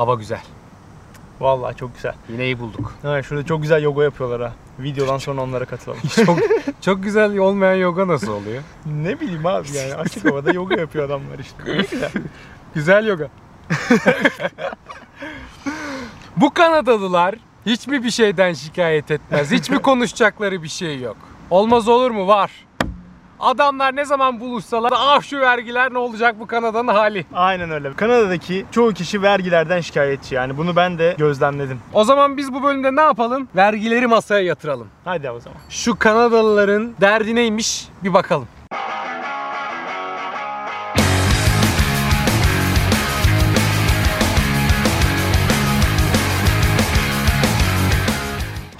Hava güzel. Vallahi çok güzel. Yine iyi bulduk. Ha, şurada çok güzel yoga yapıyorlar ha. Videodan sonra onlara katılalım. çok çok güzel olmayan yoga nasıl oluyor? ne bileyim abi yani açık havada yoga yapıyor adamlar işte. Ne güzel. Güzel yoga. Bu Kanadalılar hiç mi bir şeyden şikayet etmez? Hiç mi konuşacakları bir şey yok? Olmaz olur mu? Var. Adamlar ne zaman buluşsalar ah şu vergiler ne olacak bu Kanada'nın hali. Aynen öyle. Kanada'daki çoğu kişi vergilerden şikayetçi yani bunu ben de gözlemledim. O zaman biz bu bölümde ne yapalım? Vergileri masaya yatıralım. Hadi o zaman. Şu Kanadalıların derdi neymiş bir bakalım.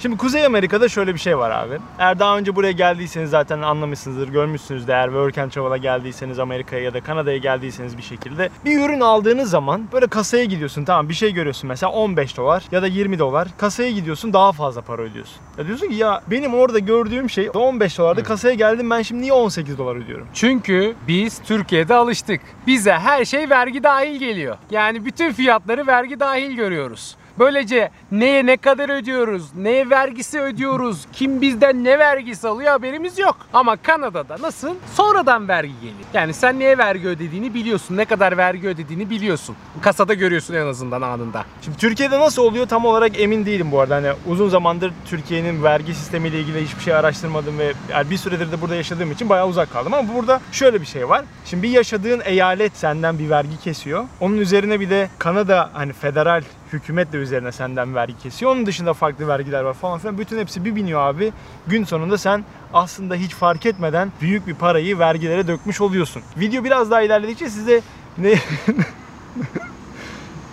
Şimdi Kuzey Amerika'da şöyle bir şey var abi. Eğer daha önce buraya geldiyseniz zaten anlamışsınızdır, görmüşsünüzdür. Eğer Work and Travel'a geldiyseniz Amerika'ya ya da Kanada'ya geldiyseniz bir şekilde. Bir ürün aldığınız zaman böyle kasaya gidiyorsun tamam bir şey görüyorsun mesela 15 dolar ya da 20 dolar. Kasaya gidiyorsun daha fazla para ödüyorsun. Ya diyorsun ki ya benim orada gördüğüm şey 15 dolardı kasaya geldim ben şimdi niye 18 dolar ödüyorum? Çünkü biz Türkiye'de alıştık. Bize her şey vergi dahil geliyor. Yani bütün fiyatları vergi dahil görüyoruz. Böylece neye ne kadar ödüyoruz, neye vergisi ödüyoruz, kim bizden ne vergisi alıyor haberimiz yok. Ama Kanada'da nasıl? Sonradan vergi geliyor. Yani sen neye vergi ödediğini biliyorsun, ne kadar vergi ödediğini biliyorsun. Kasada görüyorsun en azından anında. Şimdi Türkiye'de nasıl oluyor tam olarak emin değilim bu arada. Hani uzun zamandır Türkiye'nin vergi sistemiyle ilgili hiçbir şey araştırmadım ve yani bir süredir de burada yaşadığım için bayağı uzak kaldım. Ama burada şöyle bir şey var. Şimdi bir yaşadığın eyalet senden bir vergi kesiyor. Onun üzerine bir de Kanada hani federal hükümet de üzerine senden vergi kesiyor. Onun dışında farklı vergiler var falan filan. Bütün hepsi bir biniyor abi. Gün sonunda sen aslında hiç fark etmeden büyük bir parayı vergilere dökmüş oluyorsun. Video biraz daha ilerledikçe size ne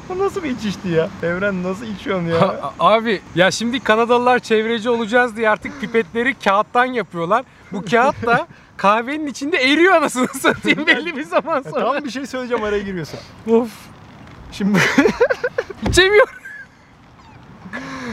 Bu nasıl bir içişti ya? Evren nasıl içiyorsun ya? A- Abi ya şimdi Kanadalılar çevreci olacağız diye artık pipetleri kağıttan yapıyorlar. Bu kağıt da kahvenin içinde eriyor anasını satayım belli bir zaman sonra. Tam bir şey söyleyeceğim araya giriyorsun. Of. Şimdi İçemiyorum.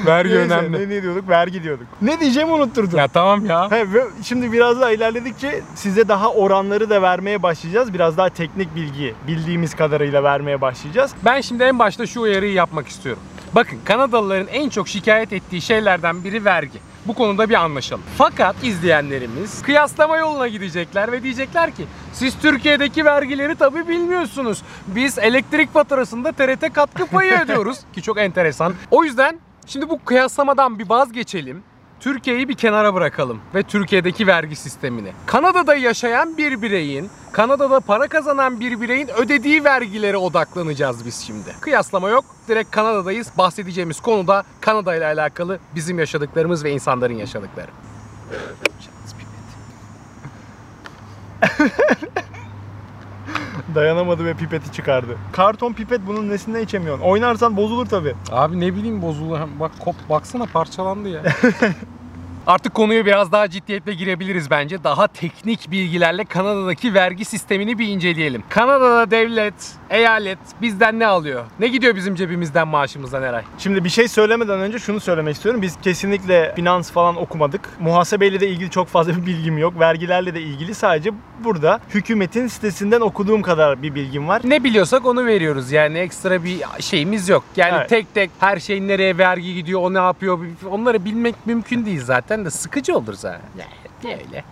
Vergi Neyse, önemli. Ne, ne diyorduk? Vergi diyorduk. Ne diyeceğimi unutturdum. Ya tamam ya. He, şimdi biraz daha ilerledikçe size daha oranları da vermeye başlayacağız. Biraz daha teknik bilgi bildiğimiz kadarıyla vermeye başlayacağız. Ben şimdi en başta şu uyarıyı yapmak istiyorum. Bakın Kanadalıların en çok şikayet ettiği şeylerden biri vergi. Bu konuda bir anlaşalım. Fakat izleyenlerimiz kıyaslama yoluna gidecekler ve diyecekler ki siz Türkiye'deki vergileri tabi bilmiyorsunuz. Biz elektrik faturasında TRT katkı payı ödüyoruz ki çok enteresan. O yüzden şimdi bu kıyaslamadan bir vazgeçelim. Türkiye'yi bir kenara bırakalım ve Türkiye'deki vergi sistemini. Kanada'da yaşayan bir bireyin, Kanada'da para kazanan bir bireyin ödediği vergilere odaklanacağız biz şimdi. Kıyaslama yok. Direkt Kanada'dayız. Bahsedeceğimiz konu da Kanada ile alakalı bizim yaşadıklarımız ve insanların yaşadıkları. Dayanamadı ve pipeti çıkardı. Karton pipet bunun nesinden içemiyorsun? Oynarsan bozulur tabi. Abi ne bileyim bozuldu. Hem Bak kop baksana parçalandı ya. Artık konuya biraz daha ciddiyetle girebiliriz bence. Daha teknik bilgilerle Kanada'daki vergi sistemini bir inceleyelim. Kanada'da devlet, eyalet bizden ne alıyor? Ne gidiyor bizim cebimizden maaşımızdan Eray? Şimdi bir şey söylemeden önce şunu söylemek istiyorum. Biz kesinlikle finans falan okumadık. Muhasebeyle de ilgili çok fazla bir bilgim yok. Vergilerle de ilgili sadece burada hükümetin sitesinden okuduğum kadar bir bilgim var. Ne biliyorsak onu veriyoruz. Yani ekstra bir şeyimiz yok. Yani Evet. tek tek her şeyin nereye vergi gidiyor, o ne yapıyor onları bilmek mümkün değil zaten de sıkıcı olur zaten. Yani öyle.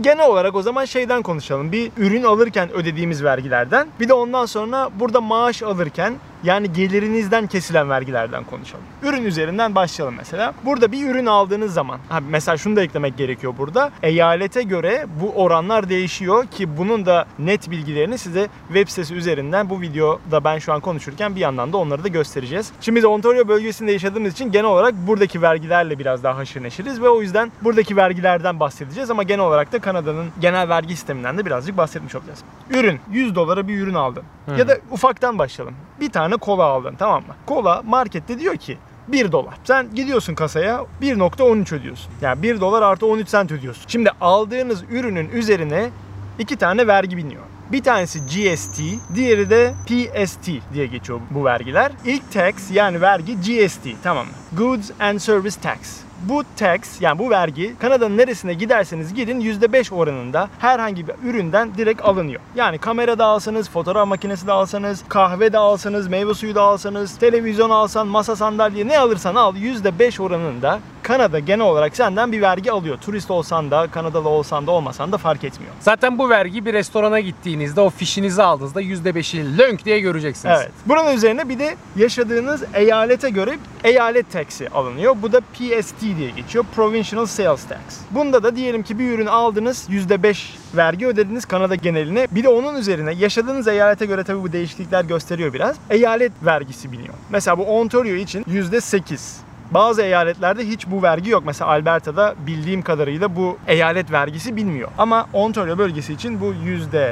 Genel olarak o zaman şeyden konuşalım. Bir ürün alırken ödediğimiz vergilerden, bir de ondan sonra burada maaş alırken yani gelirinizden kesilen vergilerden konuşalım. Ürün üzerinden başlayalım mesela. Burada bir ürün aldığınız zaman, ha mesela şunu da eklemek gerekiyor burada. Eyalete göre bu oranlar değişiyor ki bunun da net bilgilerini size web sitesi üzerinden bu videoda ben şu an konuşurken bir yandan da onları da göstereceğiz. Şimdi biz Ontario bölgesinde yaşadığımız için genel olarak buradaki vergilerle biraz daha haşır neşiriz ve o yüzden buradaki vergilerden bahsedeceğiz ama genel olarak da Kanada'nın genel vergi sisteminden de birazcık bahsetmiş olacağız. Ürün, 100 dolara bir ürün aldın. Ya da ufaktan başlayalım. Bir tane kola aldın tamam mı? Kola markette diyor ki 1 dolar. Sen gidiyorsun kasaya 1.13 ödüyorsun. Yani 1 dolar artı 13 sent ödüyorsun. Şimdi aldığınız ürünün üzerine iki tane vergi biniyor. Bir tanesi GST, diğeri de PST diye geçiyor bu vergiler. İlk tax yani vergi GST tamam mı? Goods and Service Tax. Bu tax yani bu vergi Kanada'nın neresine giderseniz gidin %5 oranında herhangi bir üründen direkt alınıyor. Yani kamera da alsanız, fotoğraf makinesi de alsanız, kahve de alsanız, meyve suyu da alsanız, televizyon alsan, masa sandalye ne alırsan al %5 oranında Kanada genel olarak senden bir vergi alıyor. Turist olsan da, Kanadalı olsan da olmasan da fark etmiyor. Zaten bu vergi bir restorana gittiğinizde o fişinizi aldığınızda %5'i lönk diye göreceksiniz. Evet. Bunun üzerine bir de yaşadığınız eyalete göre eyalet taxi alınıyor. Bu da PST diye geçiyor. Provincial Sales Tax. Bunda da diyelim ki bir ürün aldınız %5 vergi ödediniz Kanada geneline. Bir de onun üzerine yaşadığınız eyalete göre tabii bu değişiklikler gösteriyor biraz. Eyalet vergisi biniyor. Mesela bu Ontario için %8. Bazı eyaletlerde hiç bu vergi yok. Mesela Alberta'da bildiğim kadarıyla bu eyalet vergisi binmiyor. Ama Ontario bölgesi için bu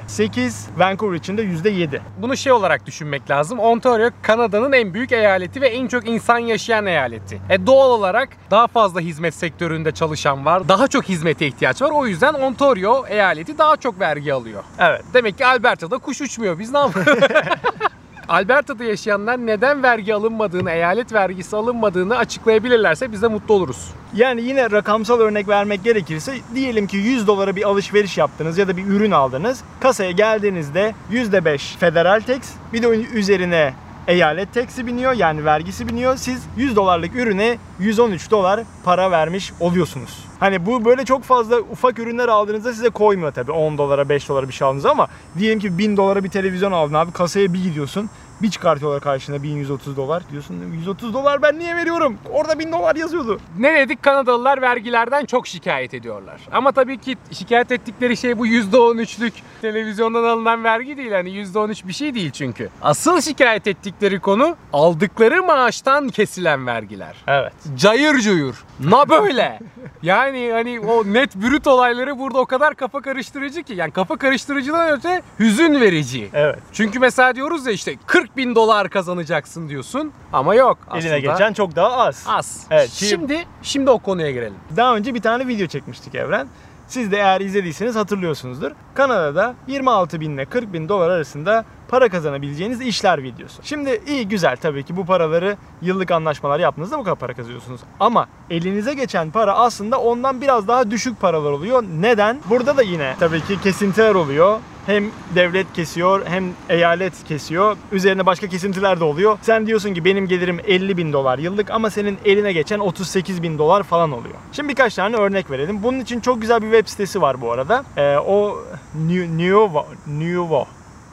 %8, Vancouver için de %7. Bunu şey olarak düşünmek lazım. Ontario Kanada'nın en büyük eyaleti ve en çok insan yaşayan eyaleti. E doğal olarak daha fazla hizmet sektöründe çalışan var. Daha çok hizmete ihtiyaç var. O yüzden Ontario eyaleti daha çok vergi alıyor. Evet. Demek ki Alberta'da kuş uçmuyor. Biz ne yapıyoruz? Alberta'da yaşayanlar neden vergi alınmadığını, eyalet vergisi alınmadığını açıklayabilirlerse biz de mutlu oluruz. Yani yine rakamsal örnek vermek gerekirse diyelim ki 100 dolara bir alışveriş yaptınız ya da bir ürün aldınız. Kasaya geldiğinizde %5 federal tax bir de üzerine eyalet taxi biniyor yani vergisi biniyor. Siz 100 dolarlık ürüne 113 dolar para vermiş oluyorsunuz. Hani bu böyle çok fazla ufak ürünler aldığınızda size koymuyor tabii 10 dolara 5 dolara bir şey aldınız ama diyelim ki 1000 dolara bir televizyon aldın abi kasaya bir gidiyorsun bir çıkartıyorlar karşına 1130 dolar diyorsun 130 dolar ben niye veriyorum orada 1000 dolar yazıyordu. Ne dedik? Kanadalılar vergilerden çok şikayet ediyorlar. Ama tabii ki şikayet ettikleri şey bu %13'lük televizyondan alınan vergi değil. Hani %13 bir şey değil çünkü. Asıl şikayet ettikleri konu aldıkları maaştan kesilen vergiler. Evet. Cayır cuyur. Na böyle. Yani hani o net brüt olayları burada o kadar kafa karıştırıcı ki. Yani kafa karıştırıcıdan öte hüzün verici. Evet. Çünkü mesela diyoruz ya işte 40 bin dolar kazanacaksın diyorsun. Ama yok aslında. Eline geçen çok daha az. Az. Evet, ki- Şimdi şimdi o konuya girelim. Daha önce bir tane video çekmiştik Evren. Siz de eğer izlediyseniz hatırlıyorsunuzdur. Kanada'da 26 bin ile 40 bin dolar arasında para kazanabileceğiniz işler videosu. Şimdi iyi güzel tabii ki bu paraları yıllık anlaşmalar yaptığınızda bu kadar para kazanıyorsunuz. Ama elinize geçen para aslında ondan biraz daha düşük paralar oluyor. Neden? Burada da yine tabii ki kesintiler oluyor. Hem devlet kesiyor hem eyalet kesiyor. Üzerine başka kesintiler de oluyor. Sen diyorsun ki benim gelirim 50 bin dolar yıllık ama senin eline geçen 38 bin dolar falan oluyor. Şimdi birkaç tane örnek verelim. Bunun için çok güzel bir web sitesi var bu arada. Ee, o New Nuvo Nuvo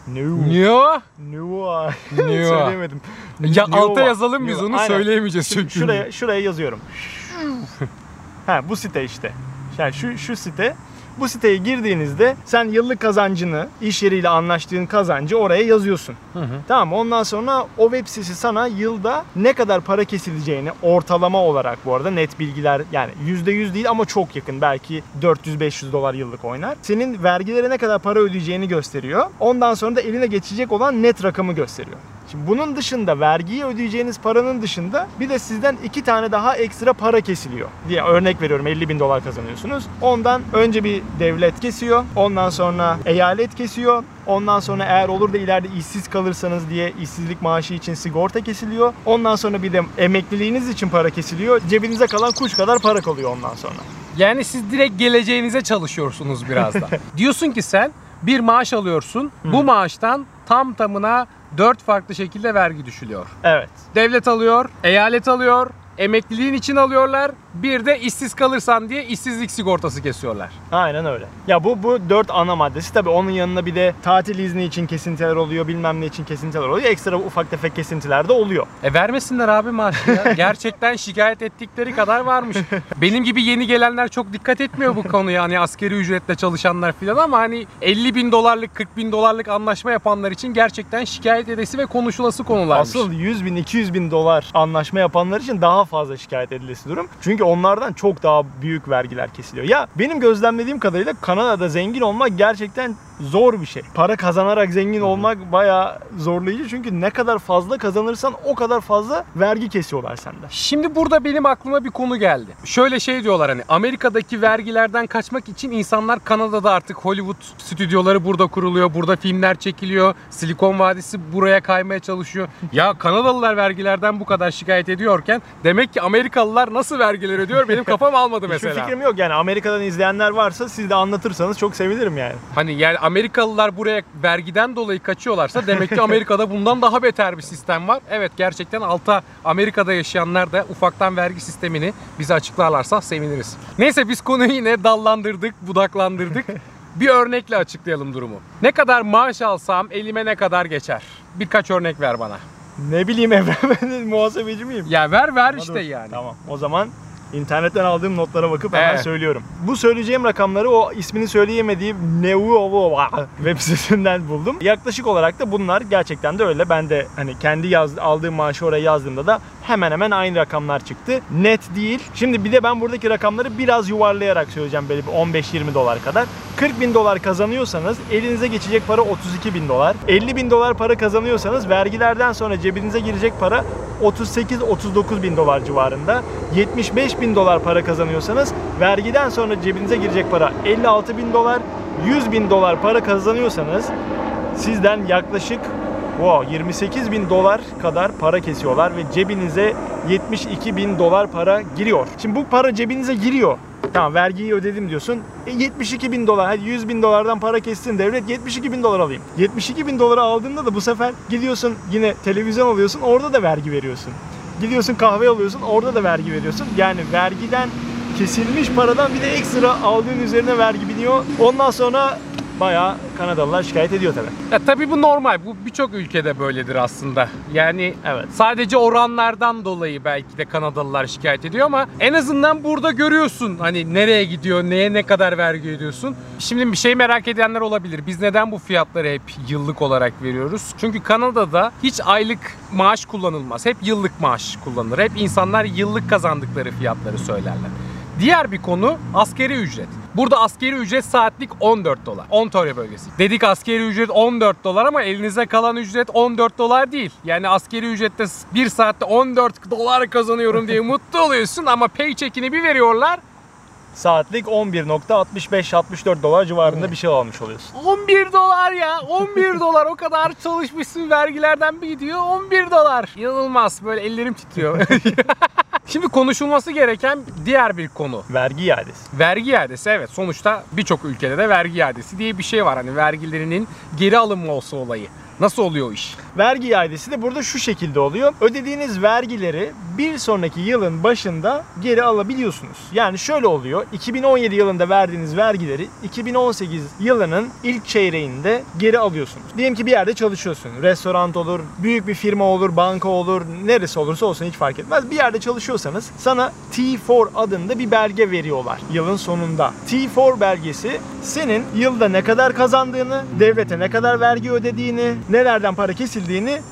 New Niye? Nuvo Nuvo. söyleyemedim. Ya Nuvo. alta yazalım biz Nuvo. onu Aynen. söyleyemeyeceğiz çünkü. şuraya şuraya yazıyorum. ha bu site işte. Yani şu şu site. Bu siteye girdiğinizde sen yıllık kazancını, iş yeriyle anlaştığın kazancı oraya yazıyorsun. Hı hı. Tamam ondan sonra o web sitesi sana yılda ne kadar para kesileceğini ortalama olarak bu arada net bilgiler yani %100 değil ama çok yakın belki 400-500 dolar yıllık oynar. Senin vergilere ne kadar para ödeyeceğini gösteriyor. Ondan sonra da eline geçecek olan net rakamı gösteriyor. Şimdi bunun dışında vergiyi ödeyeceğiniz paranın dışında bir de sizden iki tane daha ekstra para kesiliyor diye örnek veriyorum 50 bin dolar kazanıyorsunuz. Ondan önce bir devlet kesiyor. Ondan sonra eyalet kesiyor. Ondan sonra eğer olur da ileride işsiz kalırsanız diye işsizlik maaşı için sigorta kesiliyor. Ondan sonra bir de emekliliğiniz için para kesiliyor. Cebinize kalan kuş kadar para kalıyor ondan sonra. Yani siz direkt geleceğinize çalışıyorsunuz biraz da. Diyorsun ki sen bir maaş alıyorsun. Bu maaştan tam tamına 4 farklı şekilde vergi düşülüyor. Evet. Devlet alıyor, eyalet alıyor, emekliliğin için alıyorlar. Bir de işsiz kalırsan diye işsizlik sigortası kesiyorlar. Aynen öyle. Ya bu bu dört ana maddesi. Tabii onun yanına bir de tatil izni için kesintiler oluyor, bilmem ne için kesintiler oluyor. Ekstra ufak tefek kesintiler de oluyor. E vermesinler abi maaşı ya. Gerçekten şikayet ettikleri kadar varmış. Benim gibi yeni gelenler çok dikkat etmiyor bu konuya. Hani askeri ücretle çalışanlar falan ama hani 50 bin dolarlık 40 bin dolarlık anlaşma yapanlar için gerçekten şikayet edesi ve konuşulası konularmış. Asıl 100 bin, 200 bin dolar anlaşma yapanlar için fazla şikayet edilesi durum. Çünkü onlardan çok daha büyük vergiler kesiliyor. Ya benim gözlemlediğim kadarıyla Kanada'da zengin olmak gerçekten zor bir şey. Para kazanarak zengin olmak bayağı zorlayıcı çünkü ne kadar fazla kazanırsan o kadar fazla vergi kesiyorlar senden. Şimdi burada benim aklıma bir konu geldi. Şöyle şey diyorlar hani Amerika'daki vergilerden kaçmak için insanlar Kanada'da artık Hollywood stüdyoları burada kuruluyor. Burada filmler çekiliyor. Silikon Vadisi buraya kaymaya çalışıyor. Ya Kanadalılar vergilerden bu kadar şikayet ediyorken demek ki Amerikalılar nasıl vergiler ödüyor benim kafam almadı Hiçbir mesela. fikrim yok yani Amerika'dan izleyenler varsa siz de anlatırsanız çok sevinirim yani. Hani yani Amerikalılar buraya vergiden dolayı kaçıyorlarsa demek ki Amerika'da bundan daha beter bir sistem var. Evet gerçekten alta Amerika'da yaşayanlar da ufaktan vergi sistemini bize açıklarlarsa seviniriz. Neyse biz konuyu yine dallandırdık, budaklandırdık. bir örnekle açıklayalım durumu. Ne kadar maaş alsam elime ne kadar geçer? Birkaç örnek ver bana. Ne bileyim ben muhasebeci miyim? Ya ver ver Ama işte dur, yani. Tamam. O zaman internetten aldığım notlara bakıp hemen Evet. söylüyorum. Bu söyleyeceğim rakamları o ismini söyleyemediğim Neuova web sitesinden buldum. Yaklaşık olarak da bunlar gerçekten de öyle. Ben de hani kendi yaz, aldığım maaşı oraya yazdığımda da hemen hemen aynı rakamlar çıktı. Net değil. Şimdi bir de ben buradaki rakamları biraz yuvarlayarak söyleyeceğim böyle bir 15-20 dolar kadar. 40 bin dolar kazanıyorsanız elinize geçecek para 32 bin dolar. 50 bin dolar para kazanıyorsanız vergilerden sonra cebinize girecek para 38-39 bin dolar civarında. 75 bin dolar para kazanıyorsanız vergiden sonra cebinize girecek para 56 bin dolar. 100 bin dolar para kazanıyorsanız sizden yaklaşık wow, 28 bin dolar kadar para kesiyorlar ve cebinize 72 bin dolar para giriyor. Şimdi bu para cebinize giriyor. Tamam vergiyi ödedim diyorsun. E, 72 bin dolar, hadi 100 bin dolardan para kessin devlet 72 bin dolar alayım. 72 bin doları aldığında da bu sefer gidiyorsun yine televizyon alıyorsun orada da vergi veriyorsun. Gidiyorsun kahve alıyorsun orada da vergi veriyorsun. Yani vergiden kesilmiş paradan bir de ekstra aldığın üzerine vergi biniyor. Ondan sonra bayağı Kanadalılar şikayet ediyor tabii. Ya tabii bu normal. Bu birçok ülkede böyledir aslında. Yani Evet. sadece oranlardan dolayı belki de Kanadalılar şikayet ediyor ama en azından burada görüyorsun hani nereye gidiyor, neye ne kadar vergi ödüyorsun. Şimdi bir şey merak edenler olabilir. Biz neden bu fiyatları hep yıllık olarak veriyoruz? Çünkü Kanada'da hiç aylık maaş kullanılmaz. Hep yıllık maaş kullanılır. Hep insanlar yıllık kazandıkları fiyatları söylerler. Diğer bir konu askeri ücret. Burada askeri ücret saatlik 14 dolar. Ontario bölgesi. Dedik askeri ücret 14 dolar ama elinize kalan ücret 14 dolar değil. Yani askeri ücrette bir saatte 14 dolar kazanıyorum diye mutlu oluyorsun ama paycheck'ini bir veriyorlar. Saatlik 11.65-64 dolar civarında bir şey almış oluyorsun. 11 dolar ya 11 dolar o kadar çalışmışsın vergilerden bir gidiyor 11 dolar. İnanılmaz böyle ellerim titriyor. Şimdi konuşulması gereken diğer bir konu. Vergi iadesi. Vergi iadesi evet sonuçta birçok ülkede de vergi iadesi diye bir şey var. Hani vergilerinin geri alınması olayı. Nasıl oluyor o iş? Vergi iadesi de burada şu şekilde oluyor. Ödediğiniz vergileri bir sonraki yılın başında geri alabiliyorsunuz. Yani şöyle oluyor. 2017 yılında verdiğiniz vergileri 2018 yılının ilk çeyreğinde geri alıyorsunuz. Diyelim ki bir yerde çalışıyorsun. Restoran olur, büyük bir firma olur, banka olur, neresi olursa olsun hiç fark etmez. Bir yerde çalışıyorsanız sana T4 adında bir belge veriyorlar yılın sonunda. T4 belgesi senin yılda ne kadar kazandığını, devlete ne kadar vergi ödediğini, nelerden para kesildiğini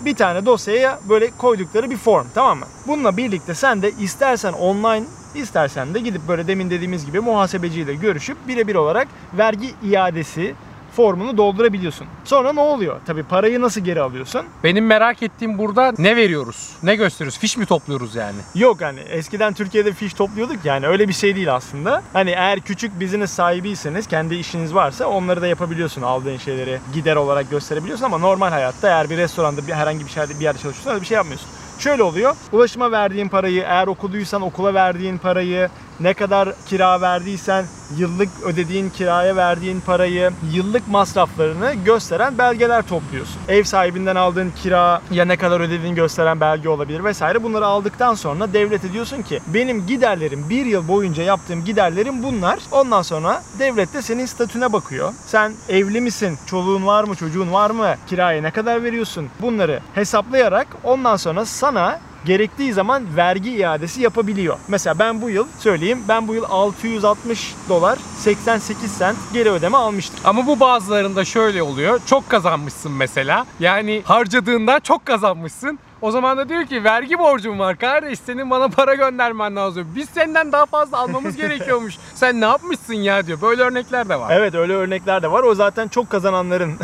bir tane dosyaya böyle koydukları bir form tamam mı? Bununla birlikte sen de istersen online istersen de gidip böyle demin dediğimiz gibi muhasebeciyle görüşüp birebir olarak vergi iadesi formunu doldurabiliyorsun. Sonra ne oluyor? Tabii parayı nasıl geri alıyorsun? Benim merak ettiğim burada ne veriyoruz? Ne gösteriyoruz? Fiş mi topluyoruz yani? Yok hani eskiden Türkiye'de fiş topluyorduk yani öyle bir şey değil aslında. Hani eğer küçük business sahibiyseniz kendi işiniz varsa onları da yapabiliyorsun. Aldığın şeyleri gider olarak gösterebiliyorsun ama normal hayatta eğer bir restoranda bir herhangi bir yerde bir yerde çalışıyorsan öyle bir şey yapmıyorsun. Şöyle oluyor. Ulaşıma verdiğin parayı, eğer okuduysan okula verdiğin parayı, ne kadar kira verdiysen yıllık ödediğin kiraya verdiğin parayı, yıllık masraflarını gösteren belgeler topluyorsun. Ev sahibinden aldığın kira ya ne kadar ödediğini gösteren belge olabilir vesaire. Bunları aldıktan sonra devlete diyorsun ki benim giderlerim bir yıl boyunca yaptığım giderlerim bunlar. Ondan sonra devlet de senin statüne bakıyor. Sen evli misin? Çoluğun var mı? Çocuğun var mı? Kiraya ne kadar veriyorsun? Bunları hesaplayarak ondan sonra sana gerektiği zaman vergi iadesi yapabiliyor. Mesela ben bu yıl söyleyeyim ben bu yıl 660 dolar 88 sent geri ödeme almıştım. Ama bu bazılarında şöyle oluyor. Çok kazanmışsın mesela. Yani harcadığından çok kazanmışsın. O zaman da diyor ki vergi borcum var kardeş senin bana para göndermen lazım. Biz senden daha fazla almamız gerekiyormuş. Sen ne yapmışsın ya diyor. Böyle örnekler de var. Evet öyle örnekler de var. O zaten çok kazananların.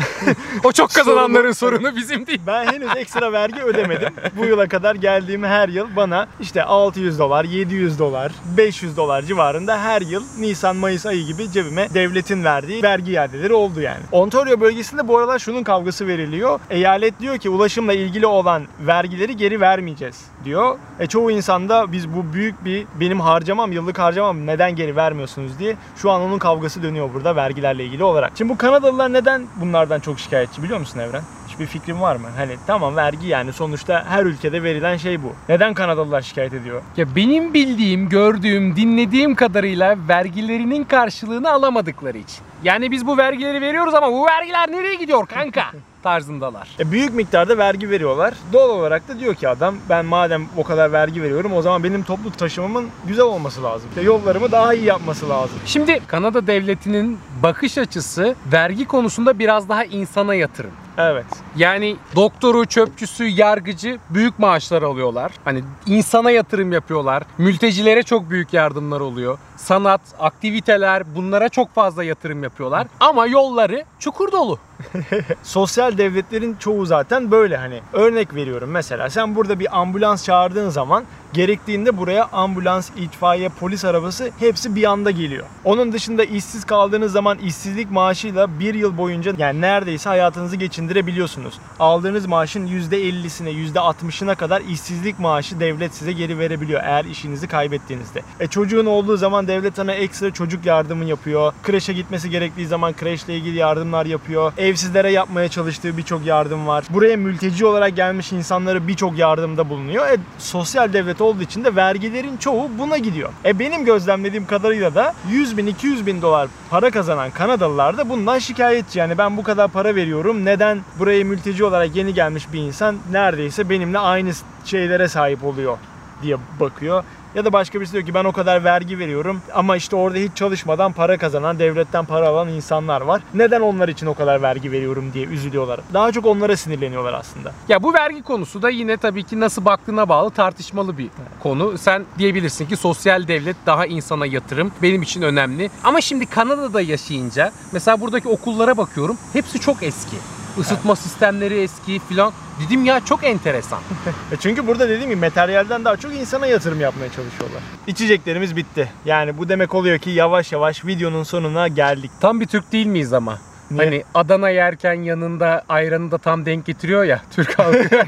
O çok kazananların Sorunu- sorunu bizim değil. ben henüz ekstra vergi ödemedim. Bu yıla kadar geldiğim her yıl bana işte 600 dolar, 700 dolar, 500 dolar civarında her yıl Nisan Mayıs ayı gibi cebime devletin verdiği vergi iadeleri oldu yani. Ontario bölgesinde bu aralar şunun kavgası veriliyor. Eyalet diyor ki ulaşımla ilgili olan vergileri geri vermeyeceğiz diyor. E çoğu insanda biz bu büyük bir benim harcamam, yıllık harcamam neden geri vermiyorsunuz diye şu an onun kavgası dönüyor burada vergilerle ilgili olarak. Şimdi bu Kanadalılar neden bunlardan çok şikayetçi biliyor musun Evren? Hiçbir fikrin var mı? Hani tamam vergi yani sonuçta her ülkede verilen şey bu. Neden Kanadalılar şikayet ediyor? Ya benim bildiğim, gördüğüm, dinlediğim kadarıyla vergilerinin karşılığını alamadıkları için. Yani biz bu vergileri veriyoruz ama bu vergiler nereye gidiyor kanka? tarzındalar. E büyük miktarda vergi veriyorlar. Doğal olarak da diyor ki adam ben madem o kadar vergi veriyorum o zaman benim toplu taşımamın güzel olması lazım. İşte yollarımı daha iyi yapması lazım. Şimdi Kanada devletinin bakış açısı vergi konusunda biraz daha insana yatırım. Evet. Yani doktoru, çöpçüsü, yargıcı büyük maaşlar alıyorlar. Hani insana yatırım yapıyorlar. Mültecilere çok büyük yardımlar oluyor. Sanat, aktiviteler bunlara çok fazla yatırım yapıyorlar. Ama yolları çukur dolu. Sosyal devletlerin çoğu zaten böyle hani. Örnek veriyorum mesela sen burada bir ambulans çağırdığın zaman gerektiğinde buraya ambulans, itfaiye, polis arabası hepsi bir anda geliyor. Onun dışında işsiz kaldığınız zaman işsizlik maaşıyla bir yıl boyunca yani neredeyse hayatınızı geçindirebiliyorsunuz. Aldığınız maaşın %50'sine, %60'ına kadar işsizlik maaşı devlet size geri verebiliyor eğer işinizi kaybettiğinizde. E çocuğun olduğu zaman devlet sana ekstra çocuk yardımı yapıyor. Kreşe gitmesi gerektiği zaman kreşle ilgili yardımlar yapıyor. Evsizlere yapmaya çalıştığı birçok yardım var. Buraya mülteci olarak gelmiş insanlara birçok yardımda bulunuyor. E, sosyal devlet olduğu için de vergilerin çoğu buna gidiyor. E benim gözlemlediğim kadarıyla da 100 bin 200 bin dolar para kazanan Kanadalılar da bundan şikayetçi. Yani ben bu kadar para veriyorum neden buraya mülteci olarak yeni gelmiş bir insan neredeyse benimle aynı şeylere sahip oluyor diye bakıyor. Ya da başka birisi diyor ki ben o kadar vergi veriyorum ama işte orada hiç çalışmadan para kazanan, devletten para alan insanlar var. Neden onlar için o kadar vergi veriyorum diye üzülüyorlar. Daha çok onlara sinirleniyorlar aslında. Ya bu vergi konusu da yine tabii ki nasıl baktığına bağlı tartışmalı bir konu. Sen diyebilirsin ki sosyal devlet daha insana yatırım benim için önemli. Ama şimdi Kanada'da yaşayınca mesela buradaki okullara bakıyorum. Hepsi çok eski. Isıtma sistemleri eski filan. Dedim ya çok enteresan. E çünkü burada dediğim gibi materyalden daha çok insana yatırım yapmaya çalışıyorlar. İçeceklerimiz bitti. Yani bu demek oluyor ki yavaş yavaş videonun sonuna geldik. Tam bir Türk değil miyiz ama? Niye? Hani Adana yerken yanında ayranı da tam denk getiriyor ya Türk halkı.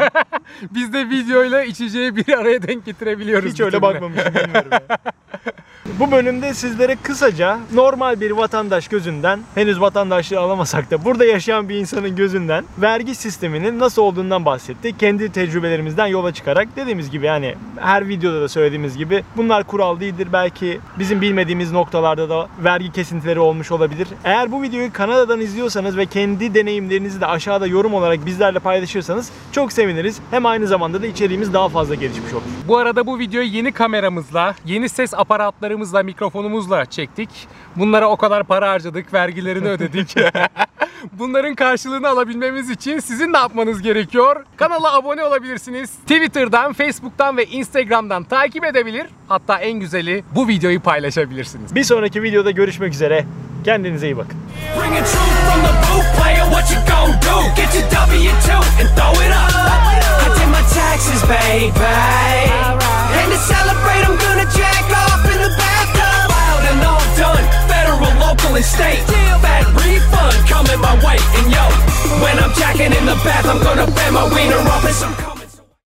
Biz de videoyla içeceği bir araya denk getirebiliyoruz. Hiç öyle türlü. bakmamışım bilmiyorum. ya. Bu bölümde sizlere kısaca normal bir vatandaş gözünden, henüz vatandaşlığı alamasak da burada yaşayan bir insanın gözünden vergi sisteminin nasıl olduğundan bahsettik. Kendi tecrübelerimizden yola çıkarak dediğimiz gibi yani her videoda da söylediğimiz gibi bunlar kural değildir. Belki bizim bilmediğimiz noktalarda da vergi kesintileri olmuş olabilir. Eğer bu videoyu Kanada'dan izliyorsanız ve kendi deneyimlerinizi de aşağıda yorum olarak bizlerle paylaşırsanız çok seviniriz. Hem aynı zamanda da içeriğimiz daha fazla gelişmiş olur. Bu arada bu videoyu yeni kameramızla, yeni ses aparatlarımızla, mikrofonumuzla çektik. Bunlara o kadar para harcadık, vergilerini ödedik. Bunların karşılığını alabilmemiz için sizin ne yapmanız gerekiyor? Kanala abone olabilirsiniz. Twitter'dan, Facebook'tan ve Instagram'dan takip edebilir. Hatta en güzeli bu videoyu paylaşabilirsiniz. Bir sonraki videoda görüşmek üzere. Kendinize iyi bakın. Bringing truth from the booth, player, what you gon' do? Get your W2 and throw it up. I did my taxes, baby. And to celebrate, I'm gonna jack off in the bathtub. Wild and all done, federal, local, and state. Fat refund coming my way. And yo, when I'm jacking in the bath, I'm gonna bet my wiener off in some.